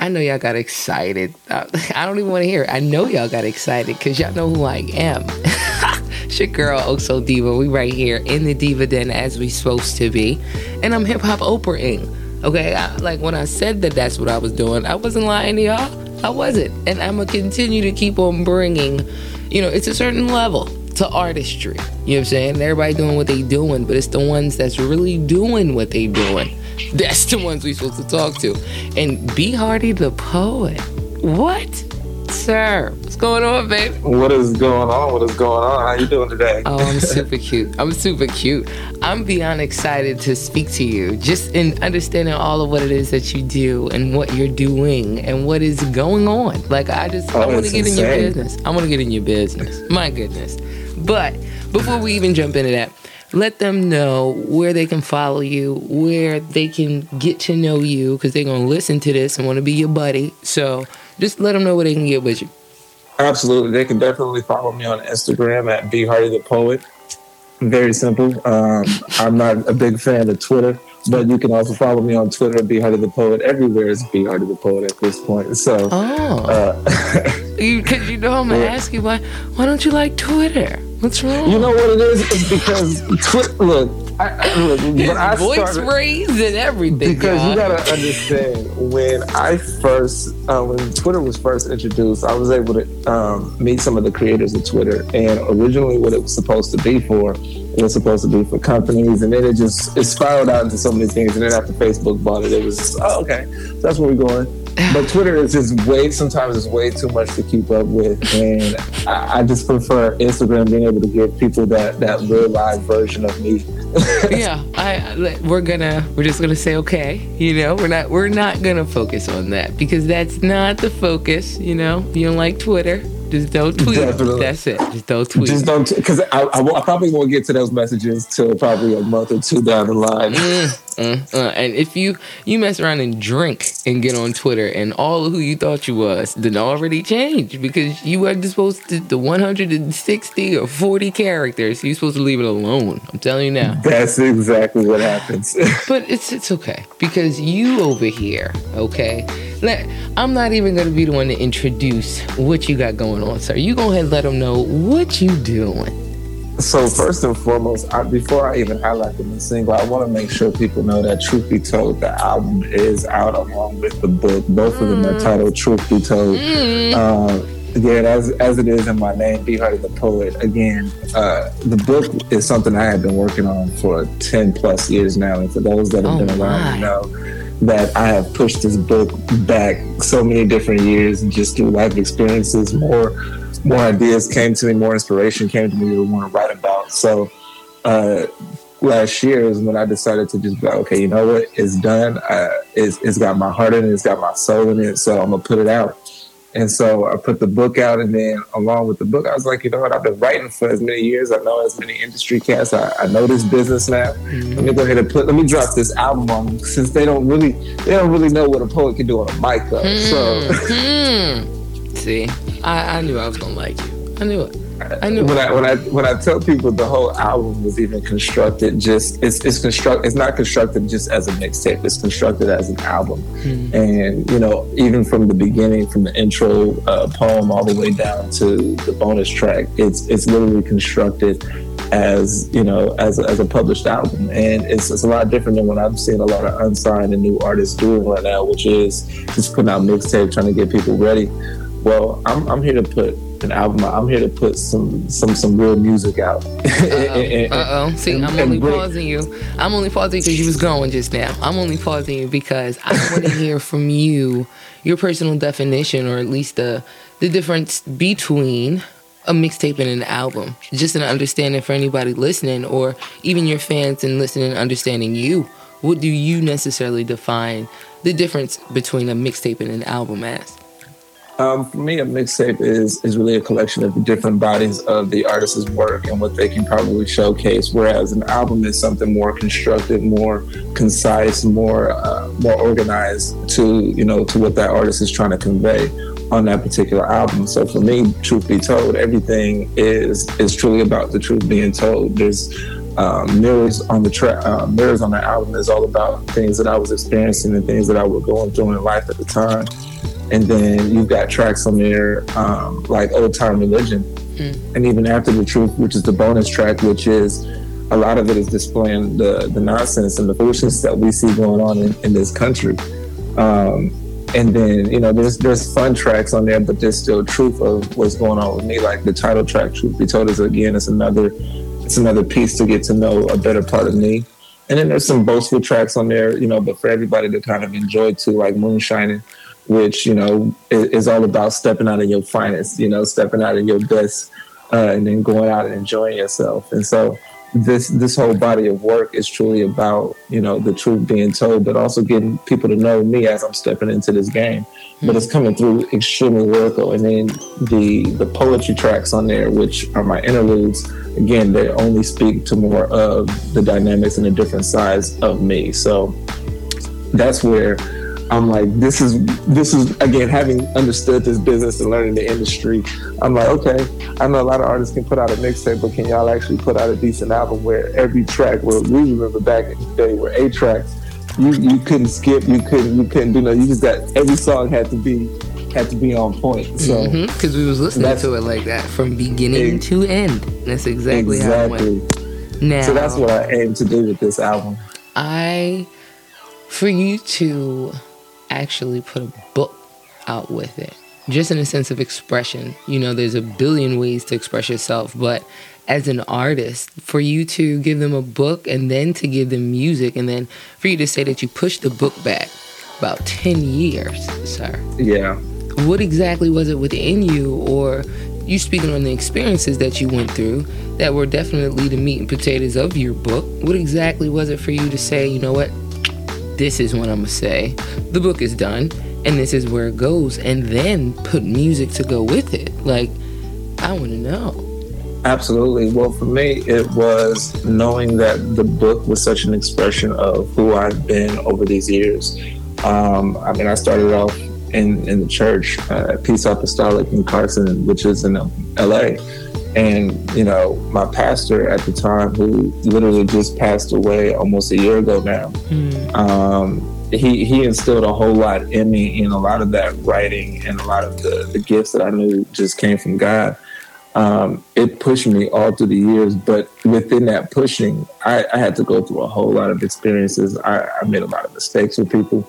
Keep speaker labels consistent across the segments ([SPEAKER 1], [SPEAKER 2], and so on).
[SPEAKER 1] I know y'all got excited. Uh, I don't even want to hear it. I know y'all got excited because y'all know who I am. it's your girl, Oso Diva. We right here in the Diva Den as we supposed to be. And I'm hip hop Oprahing. Okay, I, like when I said that that's what I was doing, I wasn't lying to y'all. I wasn't. And I'm going to continue to keep on bringing, you know, it's a certain level to artistry. You know what I'm saying? Everybody doing what they doing, but it's the ones that's really doing what they doing. That's the ones we're supposed to talk to. And B Hardy the poet. What? Sir, what's going on, babe?
[SPEAKER 2] What is going on? What is going on? How you doing today?
[SPEAKER 1] Oh, I'm super cute. I'm super cute. I'm beyond excited to speak to you, just in understanding all of what it is that you do and what you're doing and what is going on. Like I just, oh, I want to get insane. in your business. I want to get in your business. My goodness. But before we even jump into that, let them know where they can follow you, where they can get to know you, because they're going to listen to this and want to be your buddy. So just let them know where they can get with you.
[SPEAKER 2] Absolutely. They can definitely follow me on Instagram at B Hardy the Poet. Very simple. Um, I'm not a big fan of Twitter, but you can also follow me on Twitter, at B Hardy the Poet. Everywhere is B Hardy the Poet at this point. So,
[SPEAKER 1] oh, uh, you, cause you know I'm gonna ask you why. Why don't you like Twitter? What's wrong?
[SPEAKER 2] You know what it is? It's because Twitter. Look, I, I, look,
[SPEAKER 1] when I voice started, raised and everything.
[SPEAKER 2] Because
[SPEAKER 1] you
[SPEAKER 2] gotta understand, when I first, uh, when Twitter was first introduced, I was able to um, meet some of the creators of Twitter. And originally, what it was supposed to be for, it was supposed to be for companies, and then it just it spiraled out into so many things. And then after Facebook bought it, it was just, oh, okay, so that's where we're going but Twitter is just way sometimes it's way too much to keep up with, and I, I, just prefer Instagram being able to give people that that real live version of me.
[SPEAKER 1] yeah, I we're gonna we're just gonna say okay, you know, we're not we're not gonna focus on that because that's not the focus. You know, you don't like Twitter. Just don't tweet. Definitely. That's it. Just don't tweet.
[SPEAKER 2] Just don't, because I, I, I, probably won't get to those messages till probably a month or two down the line.
[SPEAKER 1] Mm, uh, uh. And if you you mess around and drink and get on Twitter, and all of who you thought you was, then already changed because you were supposed to the 160 or 40 characters. You're supposed to leave it alone. I'm telling you now.
[SPEAKER 2] That's exactly what happens.
[SPEAKER 1] but it's it's okay because you over here, okay let, I'm not even going to be the one to introduce what you got going on, sir. You go ahead and let them know what you doing.
[SPEAKER 2] So first and foremost, I, before I even highlight the new single, I want to make sure people know that Truth Be Told, the album is out along with the book. Both mm. of them are mm. titled Truth Be Told. Mm. Uh, again, as as it is in my name, B Hardy the Poet. Again, uh, the book is something I have been working on for ten plus years now, and for those that have oh been around, you know that I have pushed this book back so many different years and just through life experiences, more more ideas came to me, more inspiration came to me to want to write about. So uh, last year is when I decided to just go, okay, you know what, it's done. Uh, it's, it's got my heart in it, it's got my soul in it, so I'm gonna put it out. And so I put the book out, and then along with the book, I was like, you know what? I've been writing for as many years. I know as many industry cats. I, I know this business now. Mm-hmm. Let me go ahead and put. Let me drop this album on since they don't really they don't really know what a poet can do on a mic though. Mm-hmm.
[SPEAKER 1] So see, I, I knew I was gonna like you. I knew it. I
[SPEAKER 2] knew when I when I when I tell people the whole album was even constructed just it's it's construct it's not constructed just as a mixtape it's constructed as an album mm. and you know even from the beginning from the intro uh, poem all the way down to the bonus track it's it's literally constructed as you know as a, as a published album and it's, it's a lot different than what I'm seeing a lot of unsigned and new artists doing right now which is just putting out mixtape trying to get people ready well I'm, I'm here to put an album. I'm here to put some some some real music out.
[SPEAKER 1] Uh oh. See, and, I'm only break. pausing you. I'm only pausing because you was going just now. I'm only pausing you because I want to hear from you your personal definition, or at least the the difference between a mixtape and an album. Just an understanding for anybody listening, or even your fans and listening, and understanding you. What do you necessarily define the difference between a mixtape and an album as?
[SPEAKER 2] Um, for me, a mixtape is is really a collection of the different bodies of the artist's work and what they can probably showcase. Whereas an album is something more constructed, more concise, more uh, more organized to you know to what that artist is trying to convey on that particular album. So for me, truth be told, everything is is truly about the truth being told. There's um, mirrors on the track, uh, mirrors on the album is all about things that I was experiencing and things that I was going through in life at the time. And then you've got tracks on there um, like Old Time Religion, mm. and even After the Truth, which is the bonus track, which is a lot of it is displaying the the nonsense and the foolishness that we see going on in, in this country. Um, and then you know there's there's fun tracks on there, but there's still truth of what's going on with me. Like the title track, "Truth Be Told," is again it's another it's another piece to get to know a better part of me. And then there's some boastful tracks on there, you know, but for everybody to kind of enjoy too, like Moonshining, which you know is, is all about stepping out of your finest, you know, stepping out of your best, uh, and then going out and enjoying yourself. And so this this whole body of work is truly about you know the truth being told, but also getting people to know me as I'm stepping into this game. But it's coming through extremely lyrical, and then the the poetry tracks on there, which are my interludes. Again, they only speak to more of the dynamics and the different sides of me. So that's where I'm like, this is this is again having understood this business and learning the industry. I'm like, okay, I know a lot of artists can put out a mixtape, but can y'all actually put out a decent album where every track, where we remember back in the day, where eight tracks, you you couldn't skip, you couldn't you couldn't do no, you just got every song had to be had to be on point. So
[SPEAKER 1] because mm-hmm, we was listening to it like that from beginning it, to end. That's exactly, exactly how it went.
[SPEAKER 2] Now, so that's what I aim to do with this album.
[SPEAKER 1] I, for you to actually put a book out with it. Just in a sense of expression. You know, there's a billion ways to express yourself, but as an artist, for you to give them a book and then to give them music, and then for you to say that you pushed the book back about 10 years, sir.
[SPEAKER 2] Yeah.
[SPEAKER 1] What exactly was it within you, or you speaking on the experiences that you went through that were definitely the meat and potatoes of your book? What exactly was it for you to say, you know what, this is what I'm gonna say. The book is done, and this is where it goes, and then put music to go with it. Like, I want to know.
[SPEAKER 2] Absolutely. Well, for me, it was knowing that the book was such an expression of who I've been over these years. Um, I mean, I started off in, in the church uh, Peace Apostolic in Carson, which is in LA. And, you know, my pastor at the time, who literally just passed away almost a year ago now, mm. um, he, he instilled a whole lot in me, and a lot of that writing and a lot of the, the gifts that I knew just came from God. Um, it pushed me all through the years, but within that pushing, I, I had to go through a whole lot of experiences. I, I made a lot of mistakes with people.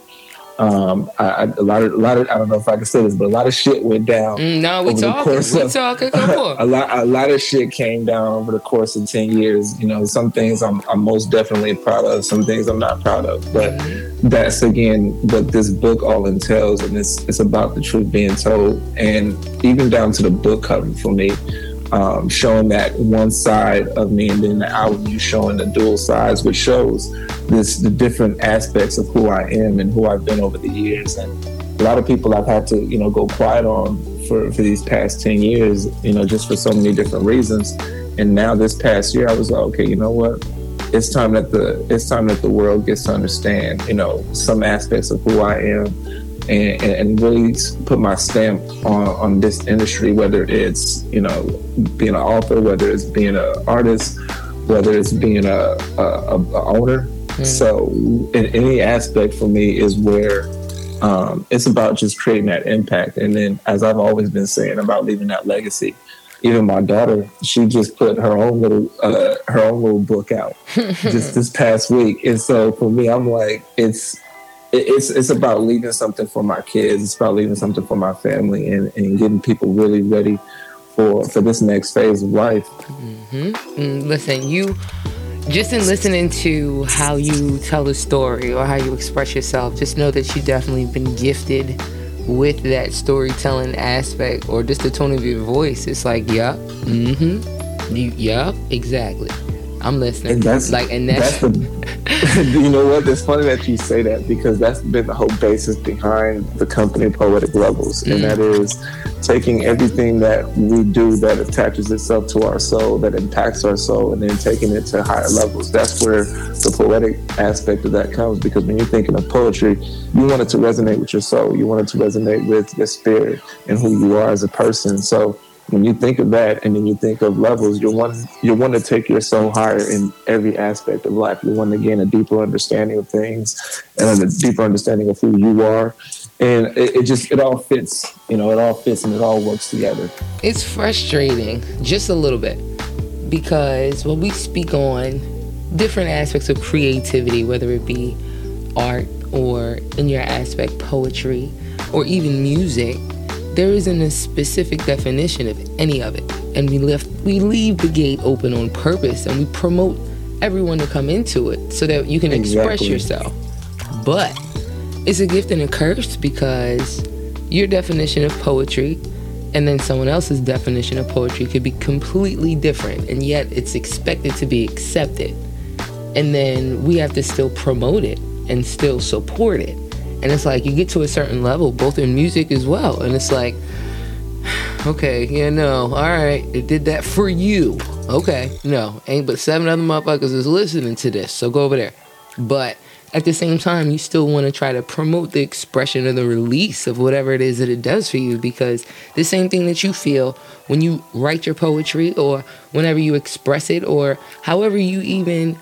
[SPEAKER 2] Um, I, a lot of, a lot of, I don't know if I can say this, but a lot of shit went down.
[SPEAKER 1] Mm, no, we talking, we of, talking.
[SPEAKER 2] a lot, a lot of shit came down over the course of ten years. You know, some things I'm, I'm most definitely proud of, some things I'm not proud of. But mm-hmm. that's again what this book all entails, and it's, it's about the truth being told, and even down to the book cover for me um, showing that one side of me, and then the album you showing the dual sides, which shows this the different aspects of who I am and who I've been over the years. And a lot of people I've had to, you know, go quiet on for, for these past 10 years, you know, just for so many different reasons. And now this past year, I was like, okay, you know what? It's time that the it's time that the world gets to understand, you know, some aspects of who I am and, and really put my stamp on, on this industry, whether it's, you know, being an author, whether it's being an artist, whether it's being a, a, a owner. Mm. So in any aspect for me is where um, it's about just creating that impact. And then, as I've always been saying about leaving that legacy, even my daughter, she just put her own little uh, her own little book out just this past week. And so for me, I'm like, it's it's it's about leaving something for my kids. It's about leaving something for my family and, and getting people really ready for for this next phase of life.
[SPEAKER 1] Mm-hmm. Mm, listen, you just in listening to how you tell the story or how you express yourself, just know that you definitely been gifted with that storytelling aspect or just the tone of your voice. It's like, yeah, mm-hmm, yeah, exactly. I'm listening.
[SPEAKER 2] And that's like, and that's, that's the, you know what? It's funny that you say that because that's been the whole basis behind the company Poetic Levels, mm. and that is taking everything that we do that attaches itself to our soul, that impacts our soul, and then taking it to higher levels. That's where the poetic aspect of that comes because when you're thinking of poetry, you want it to resonate with your soul. You want it to resonate with your spirit and who you are as a person. So when you think of that and then you think of levels, you're one you want to take your soul higher in every aspect of life. You want to gain a deeper understanding of things and a deeper understanding of who you are. And it, it just it all fits, you know, it all fits and it all works together.
[SPEAKER 1] It's frustrating, just a little bit, because when we speak on different aspects of creativity, whether it be art or in your aspect poetry or even music, there isn't a specific definition of any of it. And we left we leave the gate open on purpose and we promote everyone to come into it so that you can express yourself. But it's a gift and a curse because your definition of poetry and then someone else's definition of poetry could be completely different and yet it's expected to be accepted. And then we have to still promote it and still support it. And it's like you get to a certain level, both in music as well. And it's like, okay, yeah, no, all right, it did that for you. Okay, no, ain't but seven other motherfuckers is listening to this, so go over there. But at the same time, you still want to try to promote the expression or the release of whatever it is that it does for you because the same thing that you feel when you write your poetry or whenever you express it or however you even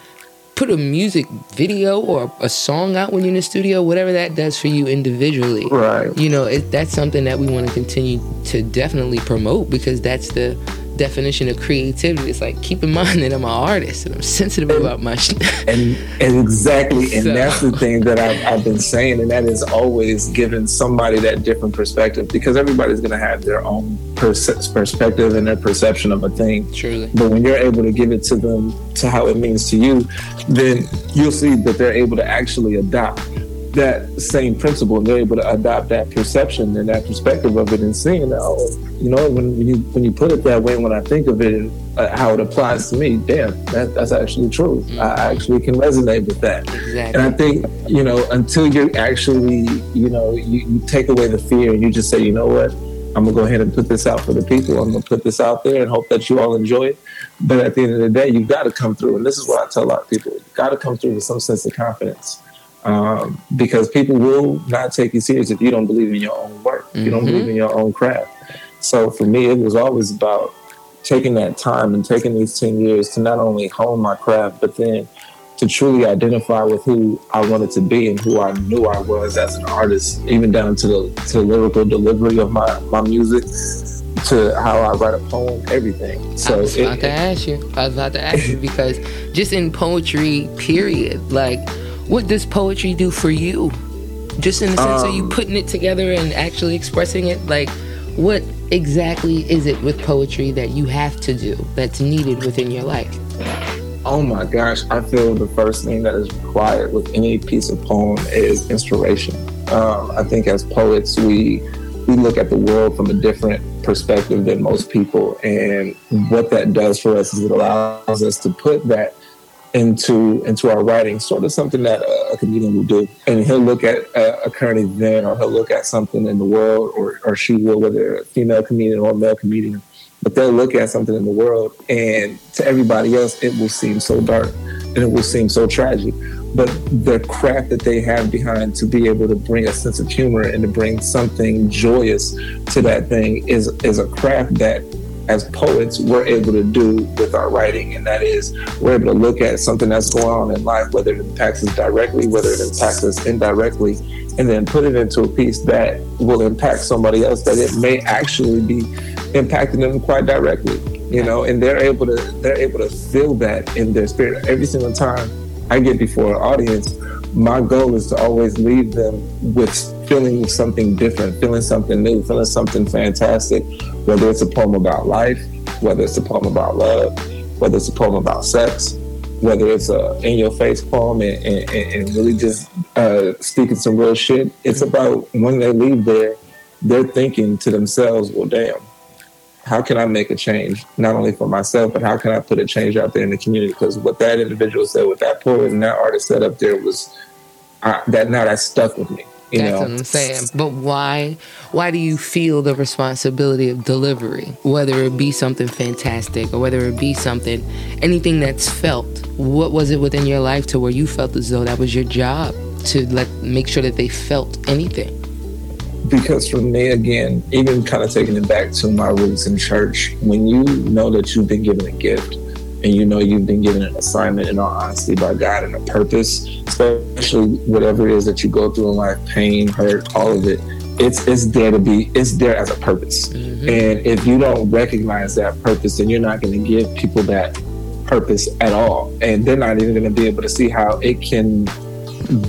[SPEAKER 1] put a music video or a song out when you're in the studio, whatever that does for you individually.
[SPEAKER 2] Right.
[SPEAKER 1] You know, it, that's something that we want to continue to definitely promote because that's the definition of creativity. It's like keep in mind that I'm an artist and I'm sensitive and, about my shit.
[SPEAKER 2] And, and exactly, and so. that's the thing that I've, I've been saying, and that is always giving somebody that different perspective because everybody's going to have their own pers- perspective and their perception of a thing.
[SPEAKER 1] Truly.
[SPEAKER 2] But when you're able to give it to them to how it means to you, then you'll see that they're able to actually adopt that same principle and they're able to adopt that perception and that perspective of it and seeing that, oh, you know, when, when you when you put it that way, when I think of it and uh, how it applies to me, damn, that, that's actually true. Mm-hmm. I actually can resonate with that.
[SPEAKER 1] Exactly.
[SPEAKER 2] And I think, you know, until you actually, you know, you, you take away the fear and you just say, you know what, I'm gonna go ahead and put this out for the people. I'm gonna put this out there and hope that you all enjoy it. But at the end of the day, you've got to come through, and this is what I tell a lot of people: you've got to come through with some sense of confidence um, because people will not take you serious if you don't believe in your own work, mm-hmm. you don't believe mm-hmm. in your own craft. So for me, it was always about taking that time and taking these 10 years to not only hone my craft, but then to truly identify with who I wanted to be and who I knew I was as an artist, even down to the to the lyrical delivery of my, my music, to how I write a poem, everything. So
[SPEAKER 1] I was about it, to ask you. I was about to ask you because just in poetry, period, like what does poetry do for you? Just in the sense um, of you um, putting it together and actually expressing it, like what exactly is it with poetry that you have to do that's needed within your life?
[SPEAKER 2] Oh my gosh, I feel the first thing that is required with any piece of poem is inspiration. Um, I think as poets, we we look at the world from a different perspective than most people, and what that does for us is it allows us to put that into into our writing, sort of something that a, a comedian will do. And he'll look at a, a, current event, or he'll look at something in the world, or or she will, whether a female comedian or a male comedian. But they'll look at something in the world, and to everybody else, it will seem so dark, and it will seem so tragic. But the craft that they have behind to be able to bring a sense of humor and to bring something joyous to that thing is is a craft that as poets we're able to do with our writing, and that is we're able to look at something that's going on in life, whether it impacts us directly, whether it impacts us indirectly, and then put it into a piece that will impact somebody else that it may actually be impacting them quite directly. You know, and they're able to they're able to feel that in their spirit every single time I get before an audience. My goal is to always leave them with feeling something different, feeling something new, feeling something fantastic, whether it's a poem about life, whether it's a poem about love, whether it's a poem about sex, whether it's a in your face poem and, and, and really just uh, speaking some real shit. It's about when they leave there, they're thinking to themselves, well, damn, how can I make a change, not only for myself, but how can I put a change out there in the community? Because what that individual said, what that poet and that artist said up there was, uh, that now that stuck with me. You
[SPEAKER 1] That's
[SPEAKER 2] know?
[SPEAKER 1] what I'm saying. But why why do you feel the responsibility of delivery? Whether it be something fantastic or whether it be something anything that's felt. What was it within your life to where you felt as though that was your job to let make sure that they felt anything?
[SPEAKER 2] because for me, again, even kind of taking it back to my roots in church, when you know that you've been given a gift and you know you've been given an assignment in all honesty by God and a purpose, especially whatever it is that you go through in life, pain, hurt, all of it, it's it's there to be it's there as a purpose. Mm-hmm. And if you don't recognize that purpose, then you're not going to give people that purpose at all. And they're not even going to be able to see how it can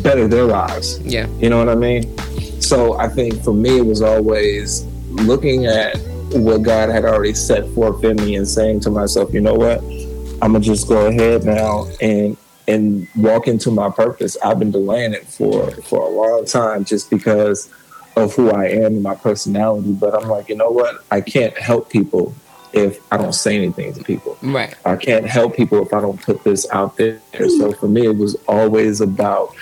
[SPEAKER 2] better their lives.
[SPEAKER 1] Yeah.
[SPEAKER 2] You know what I mean? So I think for me, it was always looking at what God had already set forth in me and saying to myself, you know what? I'm gonna just go ahead now and and walk into my purpose. I've been delaying it for for a long time just because of who I am and my personality. But I'm like, you know what? I can't help people if I don't say anything to people.
[SPEAKER 1] Right.
[SPEAKER 2] I can't help people if I don't put this out there. So for me, it was always about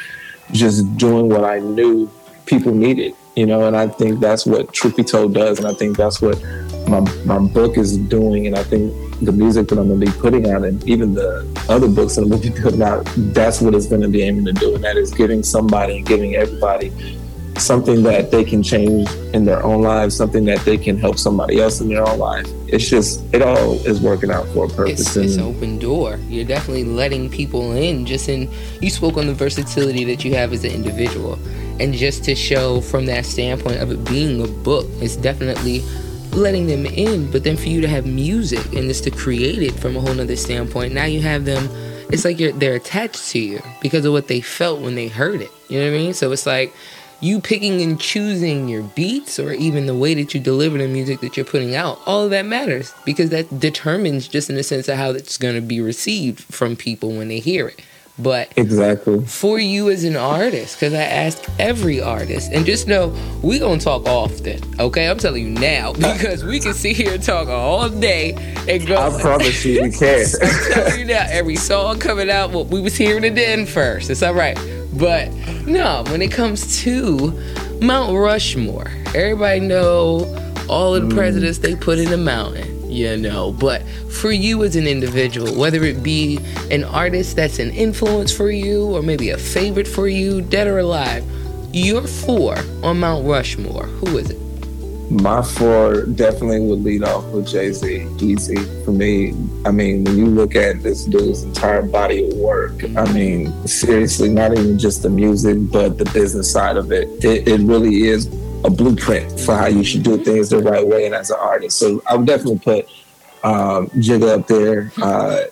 [SPEAKER 2] just doing what I knew people needed, you know, and I think that's what Truth Be Told does. And I think that's what my, my book is doing. And I think the music that I'm going to be putting out and even the other books that I'm going to be putting out, that's what it's going to be aiming to do. And that is giving somebody, and giving everybody something that they can change in their own lives, something that they can help somebody else in their own life. It's just it all is working out for a purpose.
[SPEAKER 1] It's, it's an open door. You're definitely letting people in. Just in you spoke on the versatility that you have as an individual, and just to show from that standpoint of it being a book, it's definitely letting them in. But then for you to have music and just to create it from a whole nother standpoint, now you have them. It's like they're attached to you because of what they felt when they heard it. You know what I mean? So it's like you picking and choosing your beats or even the way that you deliver the music that you're putting out, all of that matters because that determines just in the sense of how it's going to be received from people when they hear it. But
[SPEAKER 2] exactly
[SPEAKER 1] for you as an artist, because I ask every artist, and just know we gonna talk often. Okay, I'm telling you now because we can sit here and talk all day and go.
[SPEAKER 2] I promise you, we can.
[SPEAKER 1] I'm telling you now, every song coming out, well, we was hearing it then first. It's all right. But no, when it comes to Mount Rushmore, everybody know all of the mm. presidents they put in the mountain, you know. But for you as an individual, whether it be an artist that's an influence for you or maybe a favorite for you, dead or alive, you're four on Mount Rushmore. Who is it?
[SPEAKER 2] My four definitely would lead off with Jay Z. Easy for me. I mean, when you look at this dude's entire body of work, I mean, seriously, not even just the music, but the business side of it. It, it really is a blueprint for how you should do things the right way and as an artist. So I would definitely put um, Jigga up there. Uh,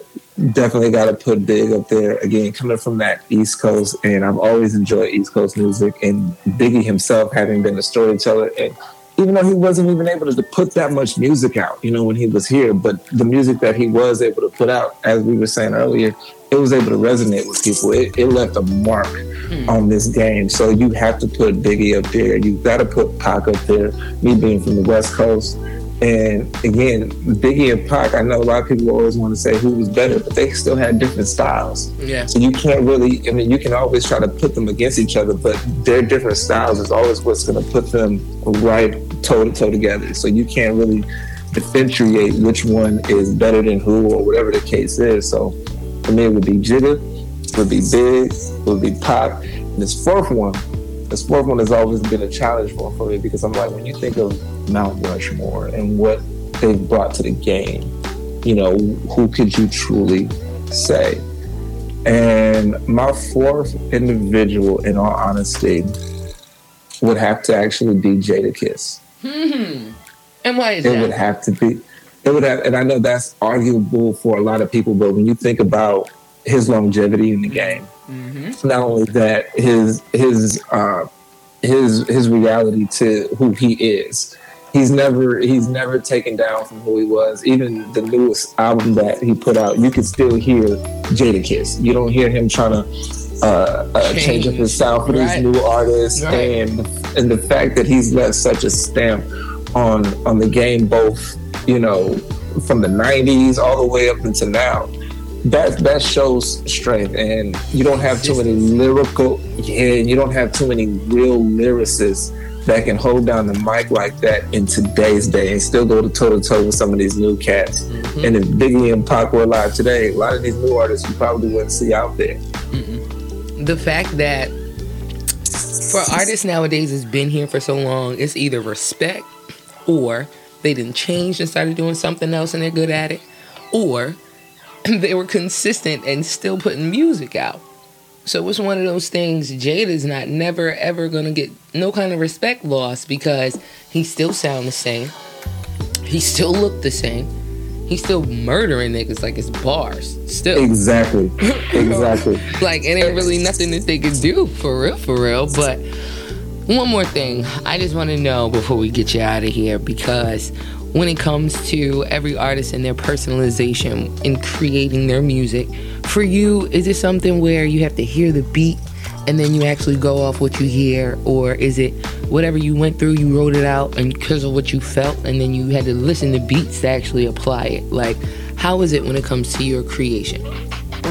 [SPEAKER 2] definitely got to put Big up there. Again, coming from that East Coast, and I've always enjoyed East Coast music. And Biggie himself, having been a storyteller and even though he wasn't even able to put that much music out, you know, when he was here, but the music that he was able to put out, as we were saying earlier, it was able to resonate with people. It, it left a mark hmm. on this game. So you have to put Biggie up there. You got to put Pac up there. Me being from the West Coast, and again, Biggie and Pac, I know a lot of people always want to say who was better, but they still had different styles.
[SPEAKER 1] Yeah.
[SPEAKER 2] So you can't really, I mean, you can always try to put them against each other, but their different styles is always what's going to put them right toe to toe together. So you can't really differentiate which one is better than who or whatever the case is. So for me, it would be Jigga, it would be Big, it would be Pac. And this fourth one, this fourth one has always been a challenge one for me because I'm like, when you think of Mount Rushmore and what they've brought to the game, you know, who could you truly say? And my fourth individual, in all honesty, would have to actually be Jadakiss.
[SPEAKER 1] Hmm. And why is
[SPEAKER 2] it
[SPEAKER 1] that?
[SPEAKER 2] would have to be. It would have, and I know that's arguable for a lot of people, but when you think about his longevity in the game, mm-hmm. not only that, his his uh, his his reality to who he is, he's never he's never taken down from who he was. Even the newest album that he put out, you can still hear Jadakiss. You don't hear him trying to uh, uh, change. up his sound for right. these new artists, right. and and the fact that he's left such a stamp on on the game, both you know from the '90s all the way up until now. That that shows strength, and you don't have too many lyrical, yeah, you don't have too many real lyricists that can hold down the mic like that in today's day and still go to toe to toe with some of these new cats. Mm-hmm. And if Biggie and Pac were alive today, a lot of these new artists you probably wouldn't see out there.
[SPEAKER 1] Mm-hmm. The fact that For artists nowadays, it's been here for so long. It's either respect, or they didn't change and started doing something else and they're good at it, or they were consistent and still putting music out. So it's one of those things. Jada's not never ever gonna get no kind of respect lost because he still sound the same. He still look the same. He's still murdering niggas like it's bars. Still.
[SPEAKER 2] Exactly. Exactly.
[SPEAKER 1] like it ain't really nothing that they could do for real, for real. But one more thing, I just want to know before we get you out of here because when it comes to every artist and their personalization in creating their music, for you, is it something where you have to hear the beat and then you actually go off what you hear, or is it whatever you went through, you wrote it out and because of what you felt, and then you had to listen to beats to actually apply it? Like, how is it when it comes to your creation?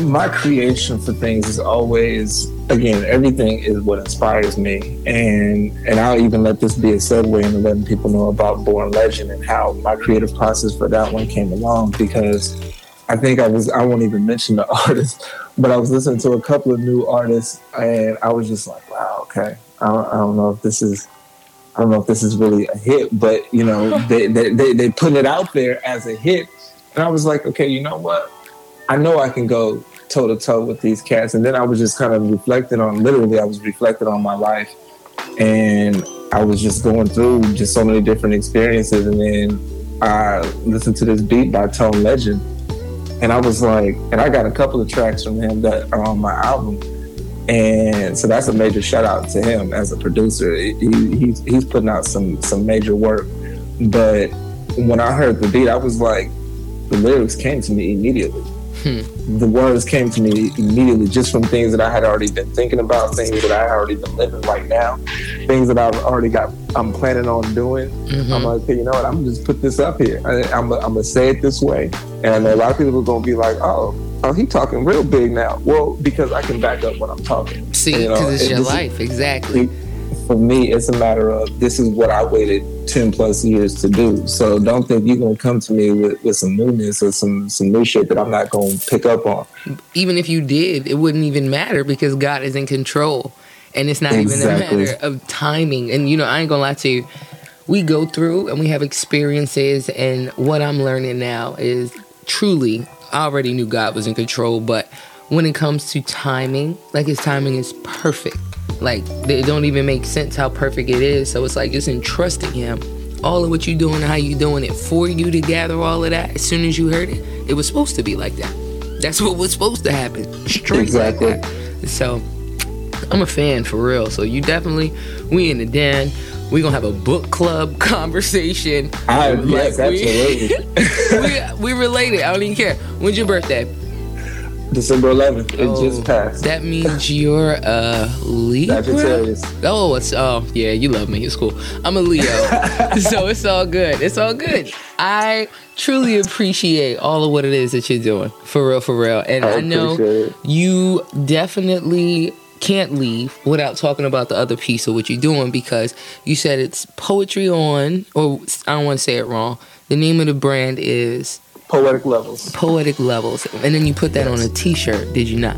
[SPEAKER 2] My creation for things is always again everything is what inspires me and and i'll even let this be a segue into letting people know about born legend and how my creative process for that one came along because i think i was i won't even mention the artist but i was listening to a couple of new artists and i was just like wow okay i don't, I don't know if this is i don't know if this is really a hit but you know they, they, they, they put it out there as a hit and i was like okay you know what i know i can go toe to toe with these cats. And then I was just kind of reflecting on, literally, I was reflecting on my life. And I was just going through just so many different experiences. And then I listened to this beat by Tone Legend. And I was like, and I got a couple of tracks from him that are on my album. And so that's a major shout out to him as a producer. He, he's, he's putting out some, some major work. But when I heard the beat, I was like, the lyrics came to me immediately Hmm. The words came to me immediately just from things that I had already been thinking about, things that I had already been living right now, things that I've already got, I'm planning on doing. Mm-hmm. I'm like, hey, you know what? I'm just put this up here. I, am going to say it this way. And a lot of people are to be like, oh, oh, he talking real big now. Well, because I can back up what I'm talking.
[SPEAKER 1] See, because you know, it's your life, exactly.
[SPEAKER 2] For me, it's a matter of this is what I waited 10 plus years to do. So don't think you're gonna come to me with, with some newness or some some new shit that I'm not gonna pick up on.
[SPEAKER 1] Even if you did, it wouldn't even matter because God is in control. And it's not exactly. even a matter of timing. And you know, I ain't gonna lie to you. We go through and we have experiences and what I'm learning now is truly I already knew God was in control, but when it comes to timing, like his timing is perfect. Like it don't even make sense how perfect it is. So it's like just entrusting him all of what you're doing and how you're doing it for you to gather all of that. As soon as you heard it, it was supposed to be like that. That's what was supposed to happen. Straight exactly. like. So I'm a fan for real. So you definitely we in the den. We gonna have a book club conversation.
[SPEAKER 2] I, yes,
[SPEAKER 1] absolutely. we, we related. I don't even care. When's your birthday?
[SPEAKER 2] December 11th. It oh, just passed.
[SPEAKER 1] That means you're a Libra. Oh, it's oh yeah, you love me. It's cool. I'm a Leo, so it's all good. It's all good. I truly appreciate all of what it is that you're doing, for real, for real. And I, I know you definitely can't leave without talking about the other piece of what you're doing because you said it's poetry on, or I don't want to say it wrong. The name of the brand is
[SPEAKER 2] Poetic Levels.
[SPEAKER 1] Poetic Levels. And then you put that yes. on a t shirt, did you not?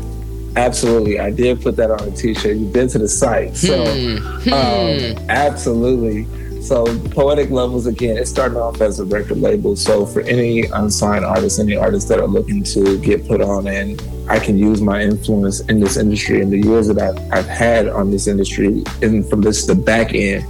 [SPEAKER 2] Absolutely. I did put that on a t shirt. You've been to the site. So, hmm. um, hmm. absolutely. So, Poetic Levels, again, it's starting off as a record label. So, for any unsigned artists, any artists that are looking to get put on, and I can use my influence in this industry and the years that I've, I've had on this industry, and from this the back end,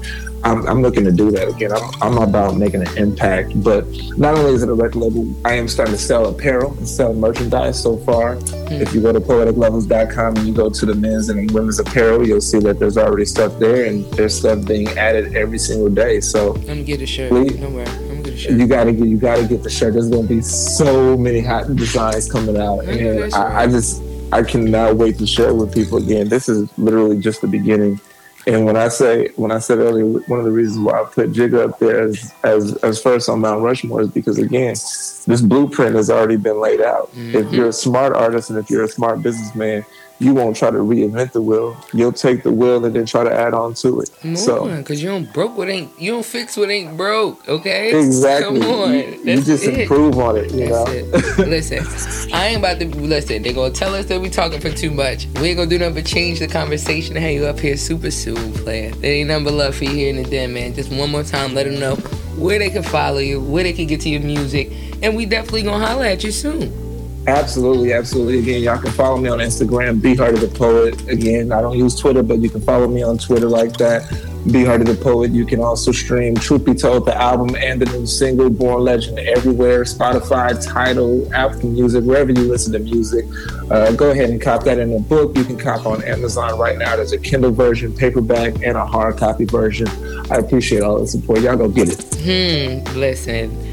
[SPEAKER 2] I'm, I'm, looking to do that again. I'm, I'm, about making an impact, but not only is it a record label, I am starting to sell apparel and sell merchandise so far. Mm. If you go to poeticlevels.com and you go to the men's and women's apparel, you'll see that there's already stuff there and there's stuff being added every single day. So
[SPEAKER 1] I'm gonna get a shirt. Please, I'm gonna get a shirt.
[SPEAKER 2] You gotta get you gotta get the shirt. There's gonna be so many hot designs coming out, and I, I just I cannot wait to share with people again. This is literally just the beginning and when I say, when I said earlier, one of the reasons why I put Jigga up there as, as, as first on Mount Rushmore is because again, this blueprint has already been laid out. Mm-hmm. If you're a smart artist and if you're a smart businessman, you won't try to reinvent the wheel. You'll take the wheel and then try to add on to it.
[SPEAKER 1] Come
[SPEAKER 2] so
[SPEAKER 1] on, cause you don't broke what ain't you don't fix what ain't broke. Okay,
[SPEAKER 2] exactly.
[SPEAKER 1] Come on,
[SPEAKER 2] you, you just
[SPEAKER 1] it.
[SPEAKER 2] improve on it. You
[SPEAKER 1] That's
[SPEAKER 2] know.
[SPEAKER 1] it. Listen, I ain't about to listen. They're gonna tell us that we talking for too much. We ain't gonna do nothing but change the conversation and have you up here super soon, player. There ain't nothing but love for you here in the den, man. Just one more time, let them know where they can follow you, where they can get to your music, and we definitely gonna holler at you soon.
[SPEAKER 2] Absolutely, absolutely. Again, y'all can follow me on Instagram, B Hardy the Poet. Again, I don't use Twitter, but you can follow me on Twitter like that. B Hardy the Poet. You can also stream Truth Be Told, the album and the new single, Born Legend, everywhere Spotify, Tidal, Apple Music, wherever you listen to music. Uh, go ahead and cop that in a book. You can cop on Amazon right now. There's a Kindle version, paperback, and a hard copy version. I appreciate all the support. Y'all go get
[SPEAKER 1] it. Hmm, listen.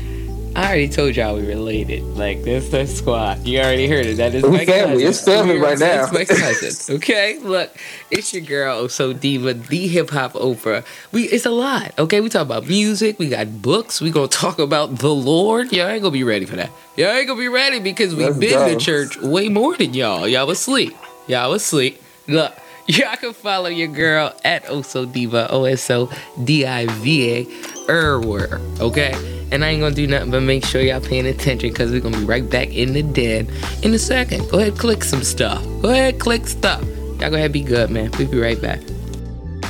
[SPEAKER 1] I already told y'all we related. Like this, the squad. You already heard it. That is my
[SPEAKER 2] family.
[SPEAKER 1] Cousin.
[SPEAKER 2] It's family right now.
[SPEAKER 1] It's my cousin. Okay, look, it's your girl, so diva, the hip hop Oprah. We, it's a lot. Okay, we talk about music. We got books. We gonna talk about the Lord. Y'all ain't gonna be ready for that. Y'all ain't gonna be ready because we've been go. to church way more than y'all. Y'all was asleep. Y'all was asleep. Look. Y'all can follow your girl at Oso Diva, O S O D I V A, everywhere. Okay? And I ain't gonna do nothing but make sure y'all paying attention because we're gonna be right back in the den in a second. Go ahead, click some stuff. Go ahead, click stuff. Y'all go ahead, be good, man. We'll be right back.